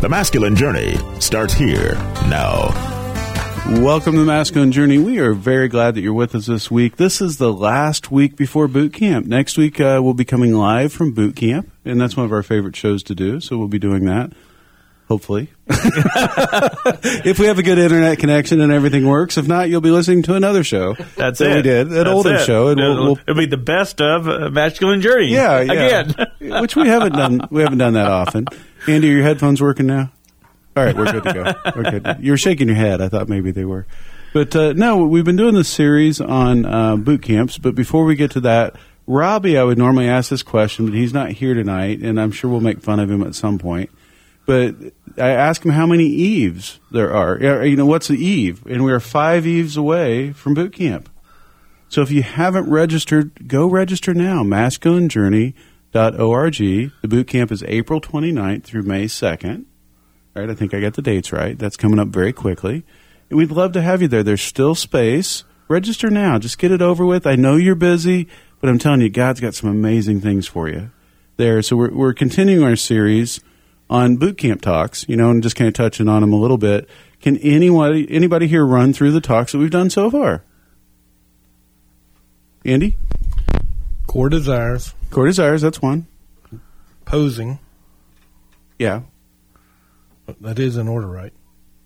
The masculine journey starts here now. Welcome to the Masculine Journey. We are very glad that you're with us this week. This is the last week before boot camp. Next week, uh, we'll be coming live from boot camp, and that's one of our favorite shows to do, so we'll be doing that. Hopefully. if we have a good internet connection and everything works. If not, you'll be listening to another show. That's that it. we did, an That's older it. show. And it'll, we'll, we'll, it'll be the best of uh, masculine journey. yeah, yeah. again. Which we haven't done. We haven't done that often. Andy, are your headphones working now? All right, we're good to go. We're good. You're shaking your head. I thought maybe they were, but uh, no. We've been doing this series on uh, boot camps. But before we get to that, Robbie, I would normally ask this question, but he's not here tonight, and I'm sure we'll make fun of him at some point. But I asked him how many eves there are. You know, what's an eve? And we are five eves away from boot camp. So if you haven't registered, go register now. Masculinejourney.org. The boot camp is April 29th through May 2nd. Right? I think I got the dates right. That's coming up very quickly. And we'd love to have you there. There's still space. Register now. Just get it over with. I know you're busy, but I'm telling you, God's got some amazing things for you there. So we're, we're continuing our series on boot camp talks, you know, and just kind of touching on them a little bit. Can anybody anybody here run through the talks that we've done so far? Andy, Core desires, core desires. That's one. posing. Yeah, That is in order, right?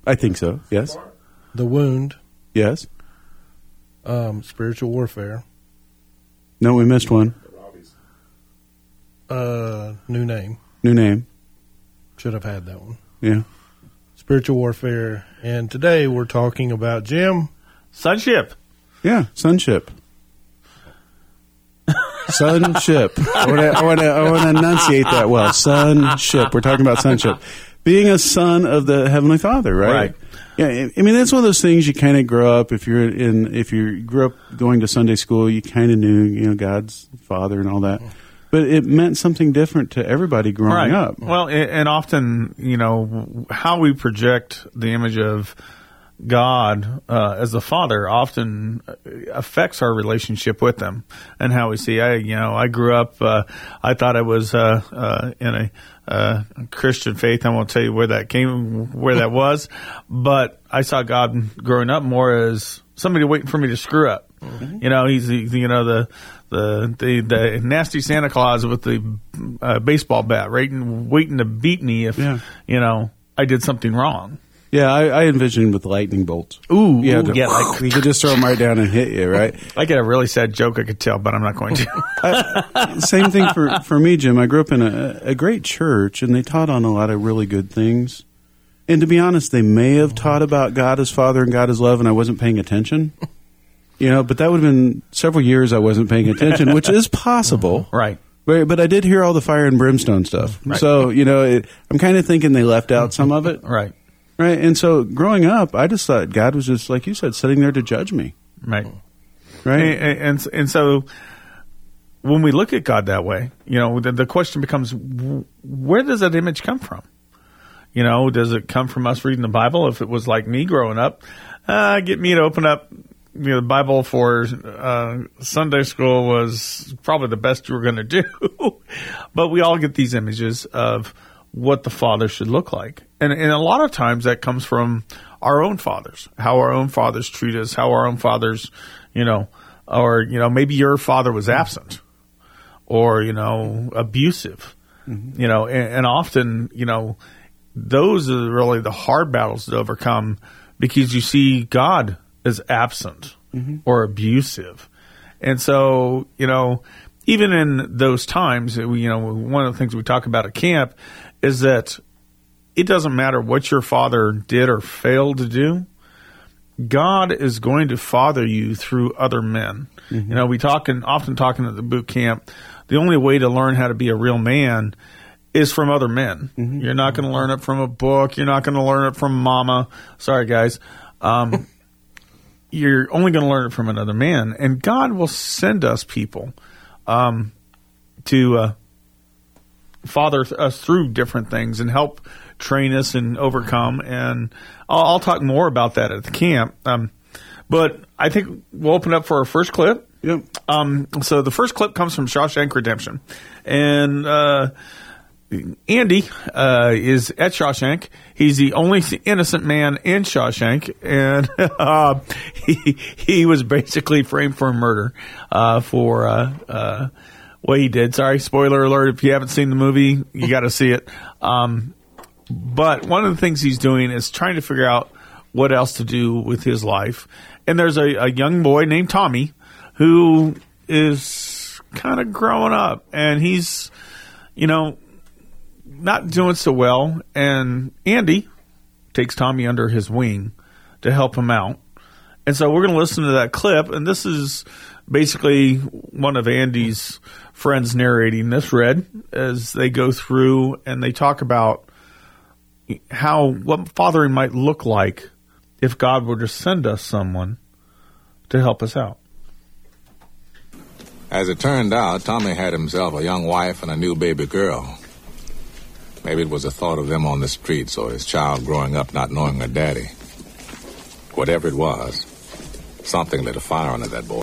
I think so. Yes, The wound, yes. um, spiritual warfare, No, we missed one. uh, new name. New name. Should have had that one. Yeah. Spiritual warfare. And today we're talking about Jim. Sonship. Yeah, sonship. Sonship. I want to I want to I want to enunciate that well. Sonship. We're talking about sonship. Being a son of the heavenly Father, right? Right. Yeah, I- mean that's one of those things you kind of grow up. If you're in, if you grew up going to Sunday school, you kind of knew, you know, God's Father and all that. But it meant something different to everybody growing up. Well, and often, you know, how we project the image of God uh, as the Father often affects our relationship with Him and how we see. I, you know, I grew up. Uh, I thought I was uh, uh, in a uh, Christian faith. I won't tell you where that came, where that was, but I saw God growing up more as somebody waiting for me to screw up. You know, he's the- you know the the the, the nasty Santa Claus with the uh, baseball bat, right, and waiting to beat me if Yeah. you know I did something wrong. Yeah, I, I envisioned with lightning bolts. Ooh, yeah, ooh, the- yeah, like- you could just throw them right down and hit you, right? I got a really sad joke I could tell, but I'm not going to. Same thing for, for me, Jim. I grew up in a, a great church, and they taught on a lot of really good things. And to be honest, they may have taught about God as Father and God as love, and I wasn't paying attention. You know, but that would have been several years I wasn't paying attention, which is possible. right. But, but I did hear all the fire and brimstone stuff. So, you know, it, I'm kind of thinking they left out some of it. Right. Right. And so growing up, I just thought God was just, like you said, sitting there to judge me. Right. Right. And, and and so when we look at God that way, you know, the, the question becomes, where does that image come from? You know, does it come from us reading the Bible? If it was like me growing up, uh, get me to open up. You know, the Bible for uh, Sunday school was probably the best you were going to do, but we all get these images of what the father should look like, and and a lot of times that comes from our own fathers, how our own fathers treat us, how our own fathers, you know, or you know maybe your father was absent, or you know abusive, mm-hmm. you know, and, and often you know those are really the hard battles to overcome because you see God is absent mm-hmm. or abusive. And so, you know, even in those times, you know, one of the things we talk about at camp is that it doesn't matter what your father did or failed to do. God is going to father you through other men. You know, we talk and often talking at the boot camp. The only way to learn how to be a real man is from other men. You're not going to learn it from a book. You're not going to learn it from mama. Sorry, guys. Um, you're only going to learn it from another man, and God will send us people um, to uh, father th- us through different things and help train us and overcome. And I'll, I'll talk more about that at the camp. Um, but I think we'll open up for our first clip. Yep. Um, so the first clip comes from Shawshank Redemption, and uh, Andy uh, is at Shawshank. He's the only innocent man in Shawshank, and uh, he he was basically framed for murder uh, for uh, uh, what he did. Sorry, spoiler alert! If you haven't seen the movie, you got to see it. Um, but one of the things he's doing is trying to figure out what else to do with his life. And there's a, a young boy named Tommy who is kind of growing up, and he's, you know, not doing so well. And Andy takes Tommy under his wing to help him out. And so we're going to listen to that clip, and this is basically one of Andy's friends narrating this, Red, as they go through and they talk about how what fathering might look like if God were to send us someone to help us out. As it turned out, Tommy had himself a young wife and a new baby girl. Maybe it was the thought of them on the streets or his child growing up not knowing her daddy. Whatever it was, something lit a fire under that boy.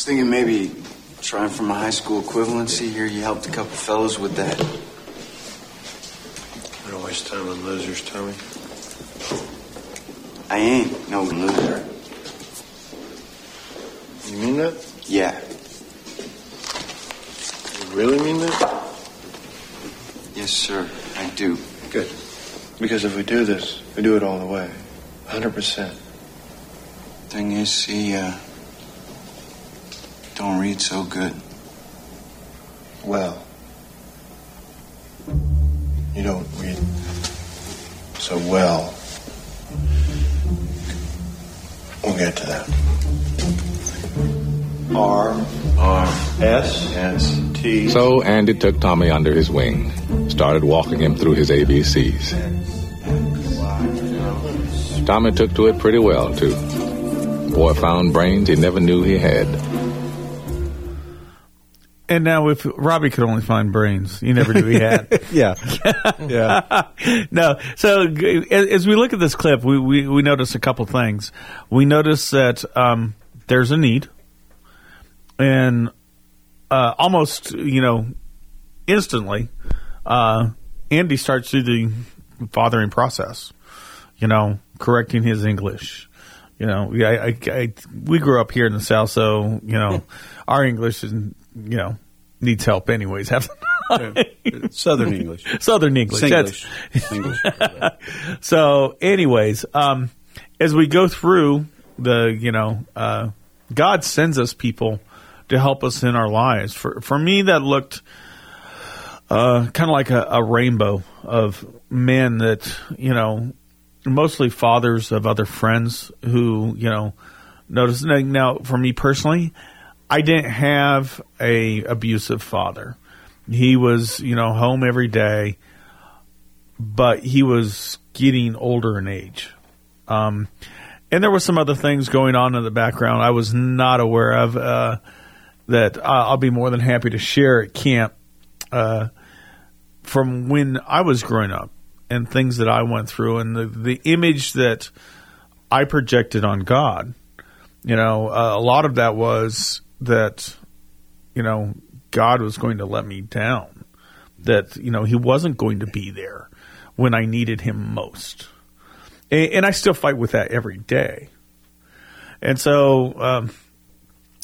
was thinking maybe trying for my high school equivalency here. You helped a couple fellows with that. Don't waste time on losers, Tommy. I ain't no loser. You mean that? Yeah. You really mean that? Yes, sir. I do. Good. Because if we do this, we do it all the way. 100%. Thing is, see, uh, don't read so good. Well, you don't read so well. We'll get to that. R R S S T. So Andy took Tommy under his wing, started walking him through his ABCs. Tommy took to it pretty well, too. Boy found brains he never knew he had. And now, if Robbie could only find brains, you never knew he had. Yeah. yeah. no. So as we look at this clip, we, we, we notice a couple things. We notice that um, there's a need, and uh, almost you know instantly, uh, Andy starts through the fathering process. You know, correcting his English. You know, I, I, I, we grew up here in the South, so you know, our English is you know needs help anyways. Have Southern English. Southern English. Singlish. so, anyways, um, as we go through the, you know, uh, God sends us people to help us in our lives. For for me, that looked uh, kind of like a, a rainbow of men that you know, mostly fathers of other friends who you know notice. Now, for me personally, I didn't have a abusive father. He was, you know, home every day, but he was getting older in age. Um, and there were some other things going on in the background I was not aware of uh, that I'll be more than happy to share at camp uh, from when I was growing up and things that I went through and the, the image that I projected on God. You know, uh, a lot of that was that, you know, God was going to let me down, that, you know, He wasn't going to be there when I needed Him most. And, and I still fight with that every day. And so, um,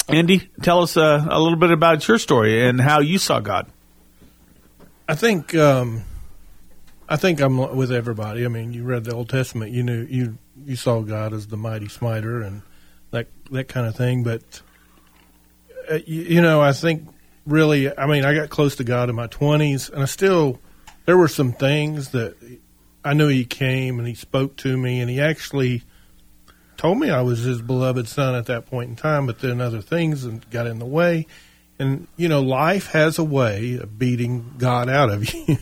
Andy, tell us uh, a little bit about your story and how you saw God. I think um, I think I'm with everybody. I mean, you read the Old Testament, you knew you you saw God as the mighty smiter and that that kind of thing. But uh, you, you know, I think really, I mean, I got close to God in my 20s, and I still there were some things that I knew He came and He spoke to me, and He actually told me I was His beloved Son at that point in time. But then other things and got in the way, and you know, life has a way of beating God out of you.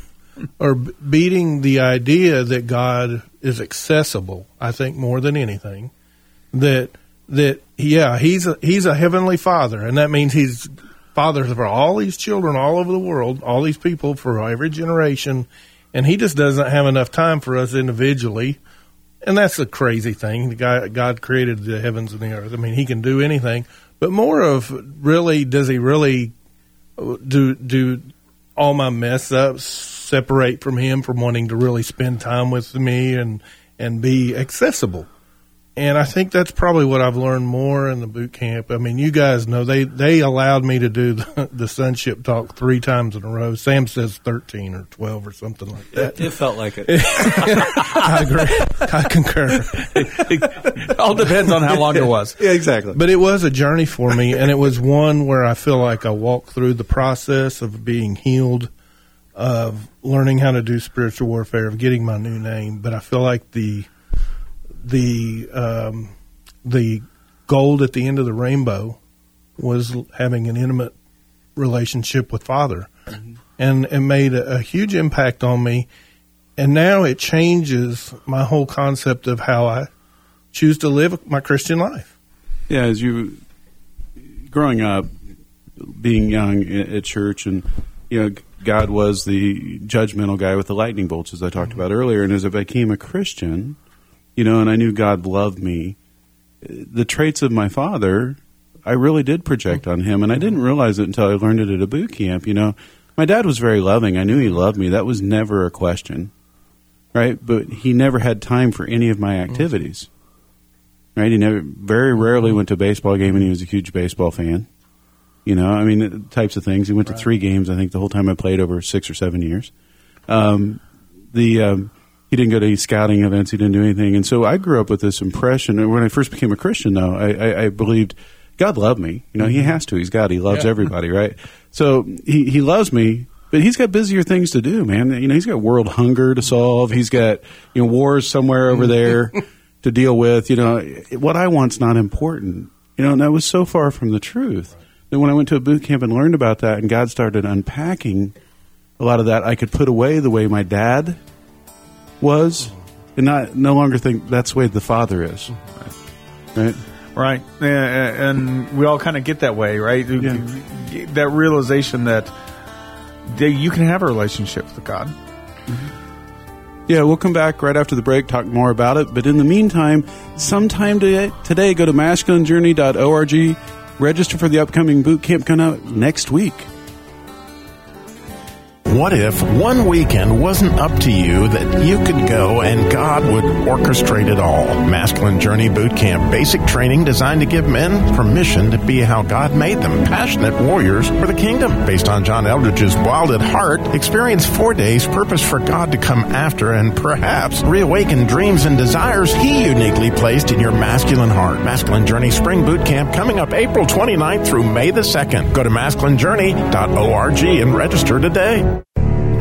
or beating the idea that God is accessible. I think more than anything that that yeah he's a he's a heavenly father, and that means he's father for all these children all over the world, all these people for every generation, and he just doesn't have enough time for us individually. And that's a crazy thing. The guy, God created the heavens and the earth. I mean, he can do anything, but more of really, does he really do do all my mess ups separate from him from wanting to really spend time with me and and be accessible. And I think that's probably what I've learned more in the boot camp. I mean, you guys know they they allowed me to do the, the sonship talk three times in a row. Sam says thirteen or twelve or something like that. It, it felt like it. I agree. I concur. it all depends on how long it was. Yeah, exactly. But it was a journey for me, and it was one where I feel like I walked through the process of being healed of learning how to do spiritual warfare, of getting my new name. But I feel like the the um, the gold at the end of the rainbow was having an intimate relationship with Father, mm-hmm. and it made a, a huge impact on me. And now it changes my whole concept of how I choose to live my Christian life. Yeah, as you growing up, being young at church, and you know, God was the judgmental guy with the lightning bolts, as I talked mm-hmm. about earlier. And as I became a Christian, you know, and I knew God loved me, the traits of my father, I really did project on him. And I didn't realize it until I learned it at a boot camp. You know, my dad was very loving. I knew he loved me. That was never a question, right? But he never had time for any of my activities, right? He never, very rarely went to a baseball game, and he was a huge baseball fan. You know, I mean, types of things. He went to three games, I think, the whole time I played over six or seven years. Um, the um, he didn't go to any scouting events. He didn't do anything, and so I grew up with this impression. And when I first became a Christian, though, I, I, I believed God loved me. You know, He mm-hmm. has to. He's God. He loves yeah. everybody, right? So he he loves me, but he's got busier things to do, man. You know, he's got world hunger to solve. He's got you know wars somewhere over there to deal with. You know, what I want's not important. You know, and that was so far from the truth. Then when I went to a boot camp and learned about that, and God started unpacking a lot of that, I could put away the way my dad was, and not no longer think that's the way the father is. Right. Right. And we all kind of get that way, right? Yeah. That realization that you can have a relationship with God. Mm-hmm. Yeah, we'll come back right after the break, talk more about it. But in the meantime, sometime today, today go to masculinejourney.org Register for the upcoming boot camp coming out next week. What if one weekend wasn't up to you that you could go and God would orchestrate it all? Masculine Journey Boot Camp, basic training designed to give men permission to be how God made them, passionate warriors for the kingdom. Based on John Eldredge's Wild at Heart, experience four days purpose for God to come after and perhaps reawaken dreams and desires He uniquely placed in your masculine heart. Masculine Journey Spring Boot Camp coming up April 29th through May the 2nd. Go to masculinejourney.org and register today.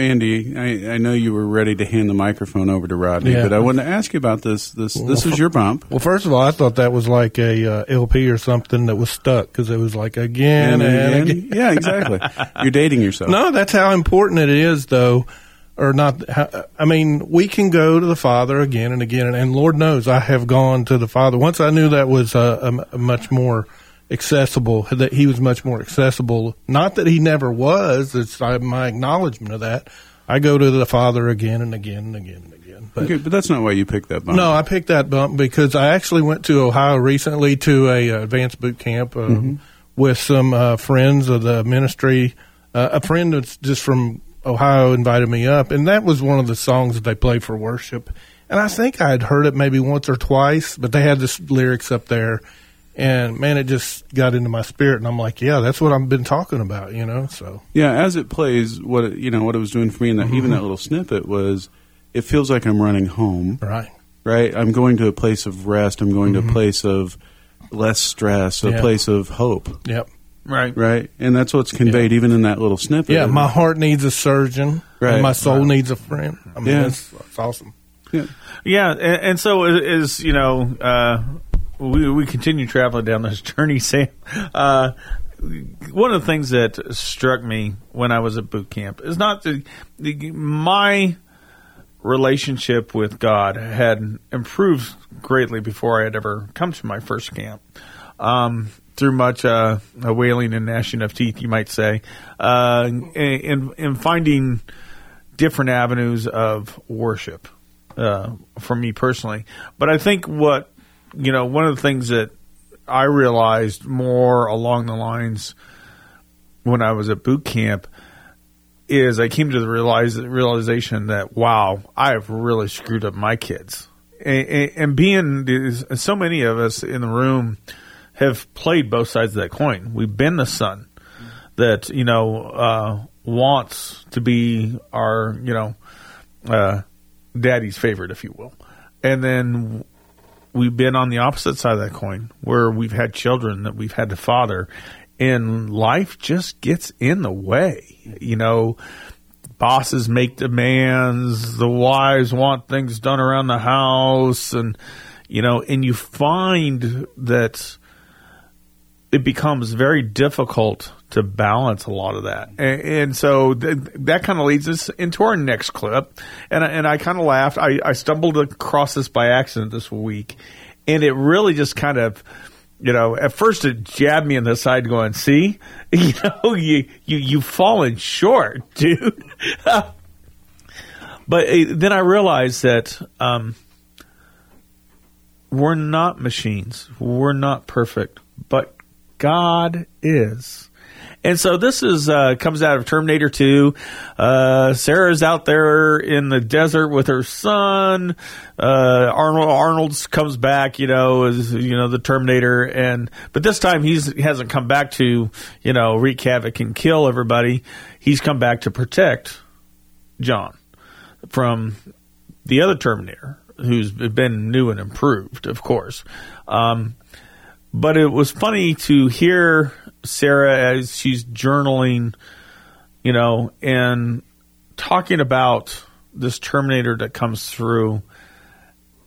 Andy, I, I know you were ready to hand the microphone over to Rodney, Yeah. but I wanted to ask you about this. This this is your bump. Well, first of all, I thought that was like a uh, LP or something that was stuck because it was like again and, again. Yeah, exactly. You're dating yourself. No, that's how important it is, though. Or not. how- I mean, we can go to the Father again and again, and, and Lord knows I have gone to the Father. Once I knew that was uh, a, a much more accessible, that He was much more accessible. Not that He never was. It's my acknowledgement of that. I go to the Father again and again and again and again. But okay, but that's not why you picked that bump. no, I picked that bump because I actually went to Ohio recently to a uh, advanced boot camp um, Mm-hmm. with some uh, friends of the ministry. Uh, a friend that's just from Ohio invited me up, and that was one of the songs that they played for worship. And I think I had heard it maybe once or twice, but they had this lyrics up there, and man, it just got into my spirit, and I'm like, yeah, that's what I've been talking about, you know. So Yeah, as it plays, what it, you know, what it was doing for me, and that, Mm-hmm. even that little snippet was, it feels like I'm running home. right, Right, I'm going to a place of rest. I'm going to a place of less stress, a Mm-hmm. Yeah. place of hope. yep, Right. Right, and that's what's conveyed even in that little snippet. yeah. My heart needs a surgeon, Right. and my soul needs a friend. I mean, Yeah. that's, that's awesome. Yeah. Yeah, and, and so is, is you know uh, we we continue traveling down this journey, Sam. Uh, one of the things that struck me when I was at boot camp is not the, the my relationship with God had improved greatly before I had ever come to my first camp. Um, through much uh, wailing and gnashing of teeth, you might say, uh, in in finding different avenues of worship uh, for me personally. But I think what you know, one of the things that I realized more along the lines when I was at boot camp is I came to the realize, realization that wow, I have really screwed up my kids, and, and, being so many of us in the room have played both sides of that coin. We've been the son that you know uh, wants to be our you know uh, daddy's favorite, if you will, and then we've been on the opposite side of that coin where we've had children that we've had to father, and life just gets in the way. You know, bosses make demands, the wives want things done around the house, and you know, and you find that it becomes very difficult to balance a lot of that. And, and so th- that kind of leads us into our next clip. And I, and I kind of laughed. I, I stumbled across this by accident this week. And it really just kind of, you know, at first it jabbed me in the side going, see, you know, you, you, you've fallen short, dude. but uh, then I realized that, um, we're not machines. We're not perfect, but God is. And so this is uh, comes out of Terminator 2. Uh, Sarah's out there in the desert with her son. Uh, Arnold Arnold's comes back, you know, as you know the Terminator, and but this time he's he hasn't come back to you know wreak havoc and kill everybody. He's come back to protect John from the other Terminator, who's been new and improved, of course. Um, but it was funny to hear Sarah as she's journaling, you know, and talking about this Terminator that comes through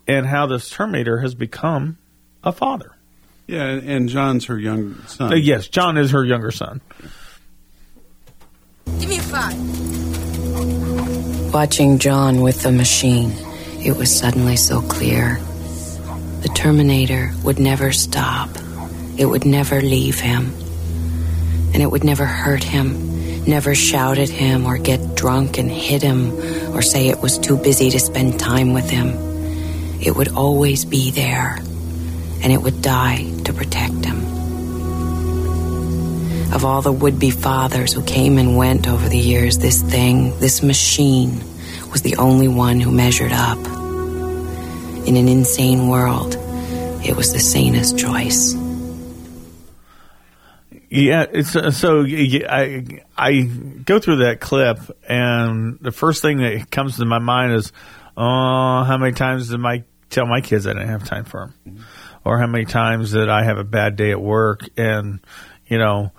and how this Terminator has become a father. Yeah, and and John's her young son. Uh, yes, John is her younger son. Give me a five. Watching John with the machine, it was suddenly so clear. The Terminator would never stop. It would never leave him. And it would never hurt him, never shout at him or get drunk and hit him or say it was too busy to spend time with him. It would always be there, and it would die to protect him. Of all the would be fathers who came and went over the years, this thing, this machine, was the only one who measured up. In an insane world, it was the sanest choice. Yeah, it's uh, so I I go through that clip, and the first thing that comes to my mind is, oh, how many times did I tell my kids I didn't have time for them, or how many times that I have a bad day at work, and you know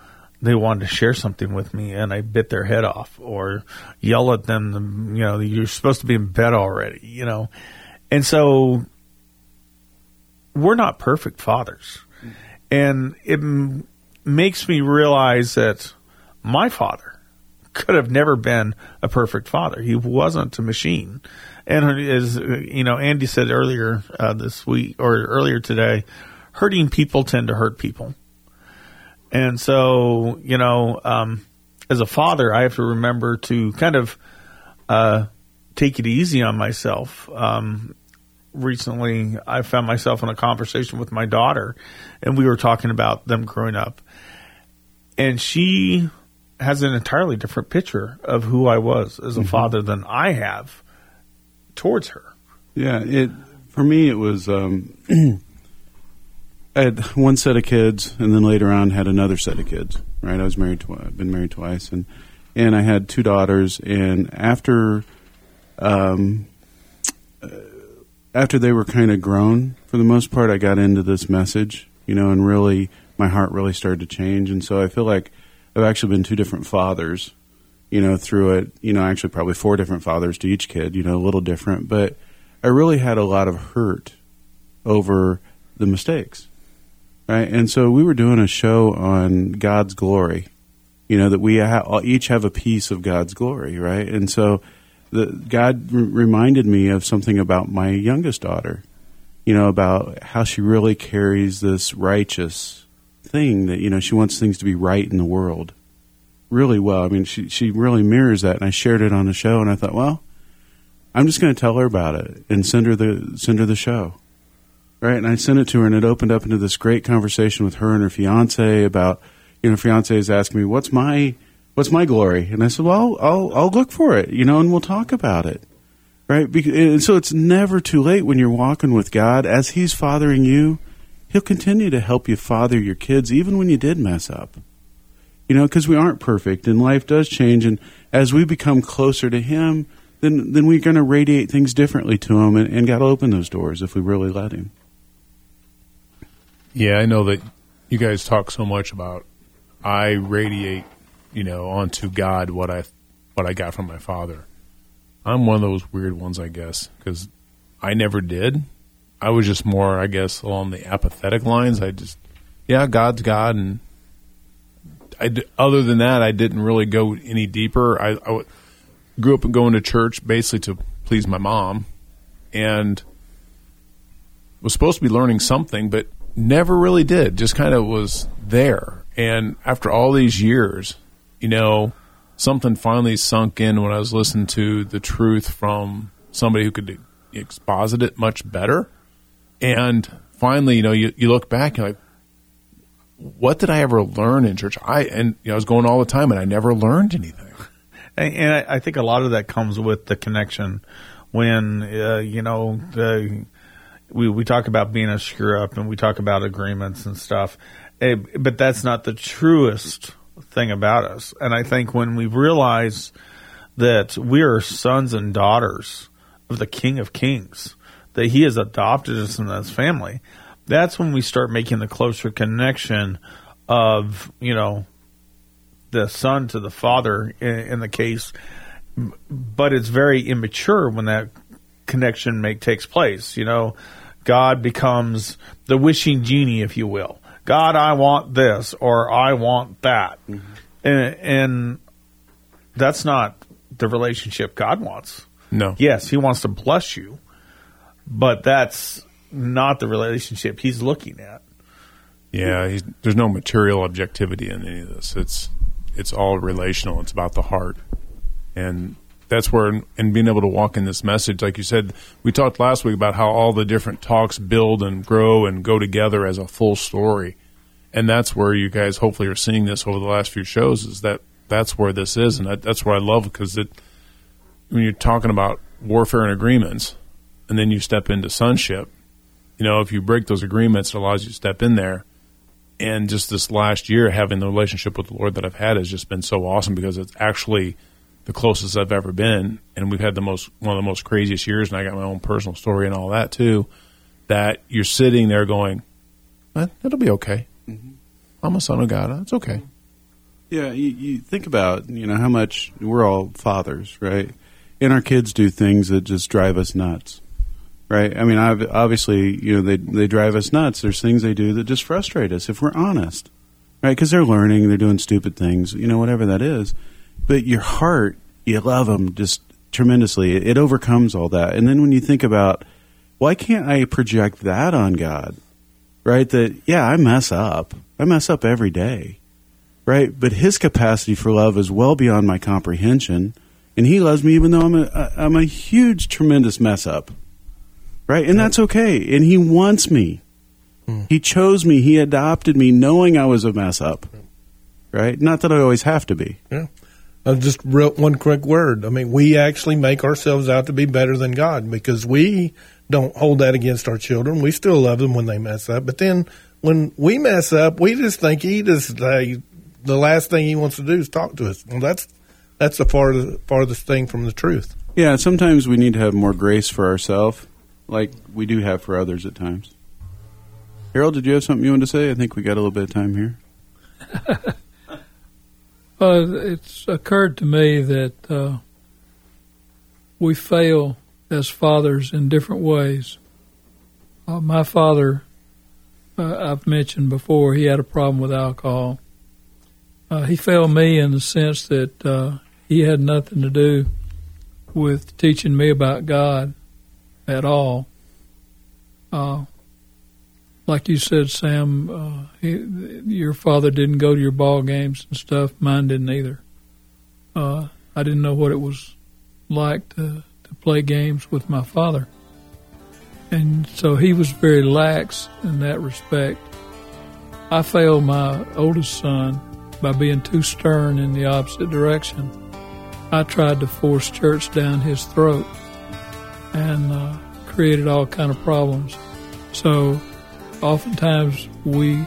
they wanted to share something with me and I bit their head off or yell at them, you know, you're supposed to be in bed already, you know. And so we're not perfect fathers. And it makes me realize that my father could have never been a perfect father. He wasn't a machine. And as you know, Andy said earlier uh, this week or earlier today, hurting people tend to hurt people. And so, you know, um, as a father, I have to remember to kind of uh, take it easy on myself. Um, recently, I found myself in a conversation with my daughter, and we were talking about them growing up. And she has an entirely different picture of who I was as a Mhm. father than I have towards her. Yeah, it for me it was um, I had one set of kids, and then later on had another set of kids. Right, I was married. Twi- I've been married twice, and and I had two daughters. And after, um, uh, after they were kind of grown, for the most part, I got into this message, you know, and really my heart really started to change. And so I feel like I've actually been two different fathers, you know, through it. You know, actually probably four different fathers to each kid, you know, a little different, but I really had a lot of hurt over the mistakes right? And so we were doing a show on God's glory. You know that we ha- each have a piece of God's glory, right? And so the God r- reminded me of something about my youngest daughter. You know about how she really carries this righteous thing that you know she wants things to be right in the world really well. I mean, she she really mirrors that, and I shared it on the show, and I thought, well, I'm just going to tell her about it and send her the send her the show right? And I sent it to her, and it opened up into this great conversation with her and her fiance about, you know, fiance is asking me, "What's my, what's my glory?" And I said, "Well, I'll, I'll look for it, you know, and we'll talk about it, right?" And so it's never too late when you're walking with God as He's fathering you. He'll continue to help you father your kids, even when you did mess up. You know, because we aren't perfect, and life does change, and as we become closer to Him, then then we're going to radiate things differently to Him, and, and God will open those doors if we really let Him. Yeah, I know that you guys talk so much about I radiate, you know, onto God what I what I got from my father. I'm one of those weird ones, I guess, because I never did. I was just more, I guess, along the apathetic lines. I just, yeah, God's God, and I other than that, I didn't really go any deeper. I, I grew up going to church basically to please my mom, and was supposed to be learning something, but never really did. Just kind of was there. And after all these years, you know, something finally sunk in when I was listening to the truth from somebody who could exposit it much better. And finally, you know, you, you look back, you're like, what did I ever learn in church? I and you know, I was going all the time, and I never learned anything. And, and I, I think a lot of that comes with the connection. When uh, you know the we we talk about being a screw up and we talk about agreements and stuff, eh, but that's not the truest thing about us. And I think when we realize that we are sons and daughters of the King of Kings, that He has adopted us in His family, that's when we start making the closer connection of you know the son to the father in, in the case, but it's very immature when that connection make takes place. You know, God becomes the wishing genie, if you will. God, I want this or I want that, mm-hmm. and, and that's not the relationship God wants. No. Yes, He wants to bless you, but that's not the relationship He's looking at. Yeah, he's, there's no material objectivity in any of this. It's it's all relational. It's about the heart, and that's where and being able to walk in this message, like you said, we talked last week about how all the different talks build and grow and go together as a full story, and that's where you guys hopefully are seeing this over the last few shows. Is that that's where this is, and that, that's where I love because it when you're talking about warfare and agreements, and then you step into sonship. You know, if you break those agreements, it allows you to step in there and just this last year having the relationship with the lord that i've had has just been so awesome because it's actually the closest i've ever been and we've had the most one of the most craziest years and i got my own personal story and all that too that you're sitting there going eh, it'll be okay i'm a son of god it's okay Yeah, you, you think about you know how much we're all fathers, right? And our kids do things that just drive us nuts, right? I mean, ob- obviously, you know, they they drive us nuts. There's things they do that just frustrate us if we're honest, right? Because they're learning, they're doing stupid things, you know, whatever that is. But your heart, you love them just tremendously. It, it overcomes all that. And then when you think about why can't I project that on God, right? That yeah, I mess up. I mess up every day right? But his capacity for love is well beyond my comprehension, and he loves me even though I'm a I'm a huge, tremendous mess up, right? And that's okay. And he wants me. Hmm. He chose me. He adopted me, knowing I was a mess up, right? Not that I always have to be. Yeah. Uh, just real, one quick word. I mean, we actually make ourselves out to be better than God because we don't hold that against our children. We still love them when they mess up, but then when we mess up, we just think he just uh, the last thing he wants to do is talk to us. Well, that's that's the farthest, farthest thing from the truth. Yeah, sometimes we need to have more grace for ourselves, like we do have for others at times. Harold, did you have something you wanted to say? I think we got a little bit of time here. Uh, it's occurred to me that uh, we fail as fathers in different ways. Uh, my father, uh, I've mentioned before, he had a problem with alcohol. Uh, he failed me in the sense that uh, he had nothing to do with teaching me about God at all. Uh, like you said, Sam, uh, he, your father didn't go to your ball games and stuff. Mine didn't either. Uh, I didn't know what it was like to to play games with my father, and so he was very lax in that respect. I failed my oldest son by being too stern in the opposite direction. I tried to force church down his throat and uh, created all kind of problems. So oftentimes we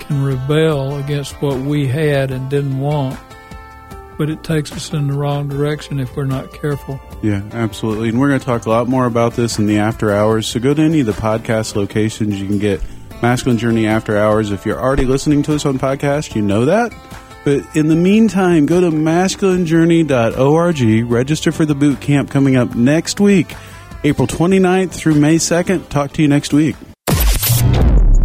can rebel against what we had and didn't want, but it takes us in the wrong direction if we're not careful. Yeah, absolutely. And we're going to talk a lot more about this in the after hours. So go to any of the podcast locations. You can get Masculine Journey After Hours. If you're already listening to us on podcast, you know that. But in the meantime, go to masculinejourney.org, register for the boot camp coming up next week, April 29th through May 2nd. Talk to you next week.